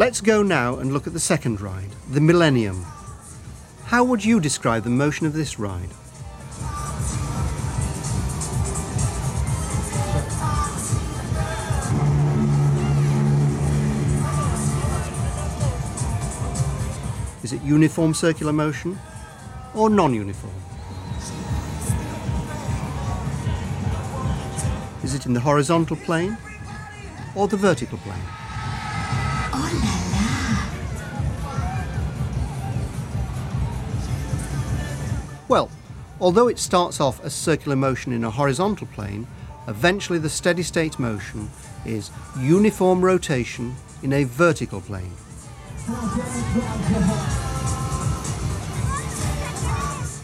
Let's go now and look at the second ride, the Millennium. How would you describe the motion of this ride? Is it uniform circular motion or non-uniform? Is it in the horizontal plane or the vertical plane? Well, although it starts off as circular motion in a horizontal plane, eventually the steady state motion is uniform rotation in a vertical plane.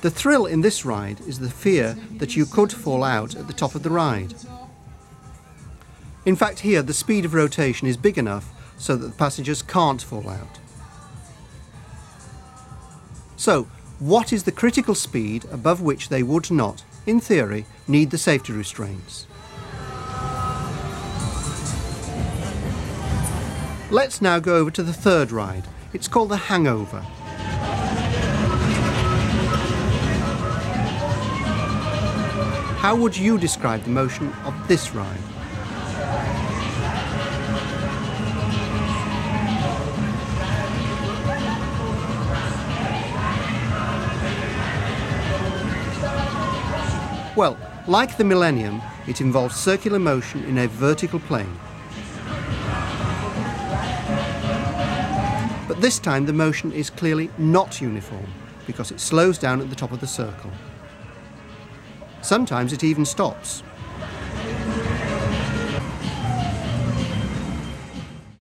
The thrill in this ride is the fear that you could fall out at the top of the ride. In fact, here the speed of rotation is big enough so that the passengers can't fall out. So, what is the critical speed above which they would not, in theory, need the safety restraints? Let's now go over to the third ride. It's called the Hangover. How would you describe the motion of this ride? Well, like the Millennium, it involves circular motion in a vertical plane. But this time the motion is clearly not uniform because it slows down at the top of the circle. Sometimes it even stops.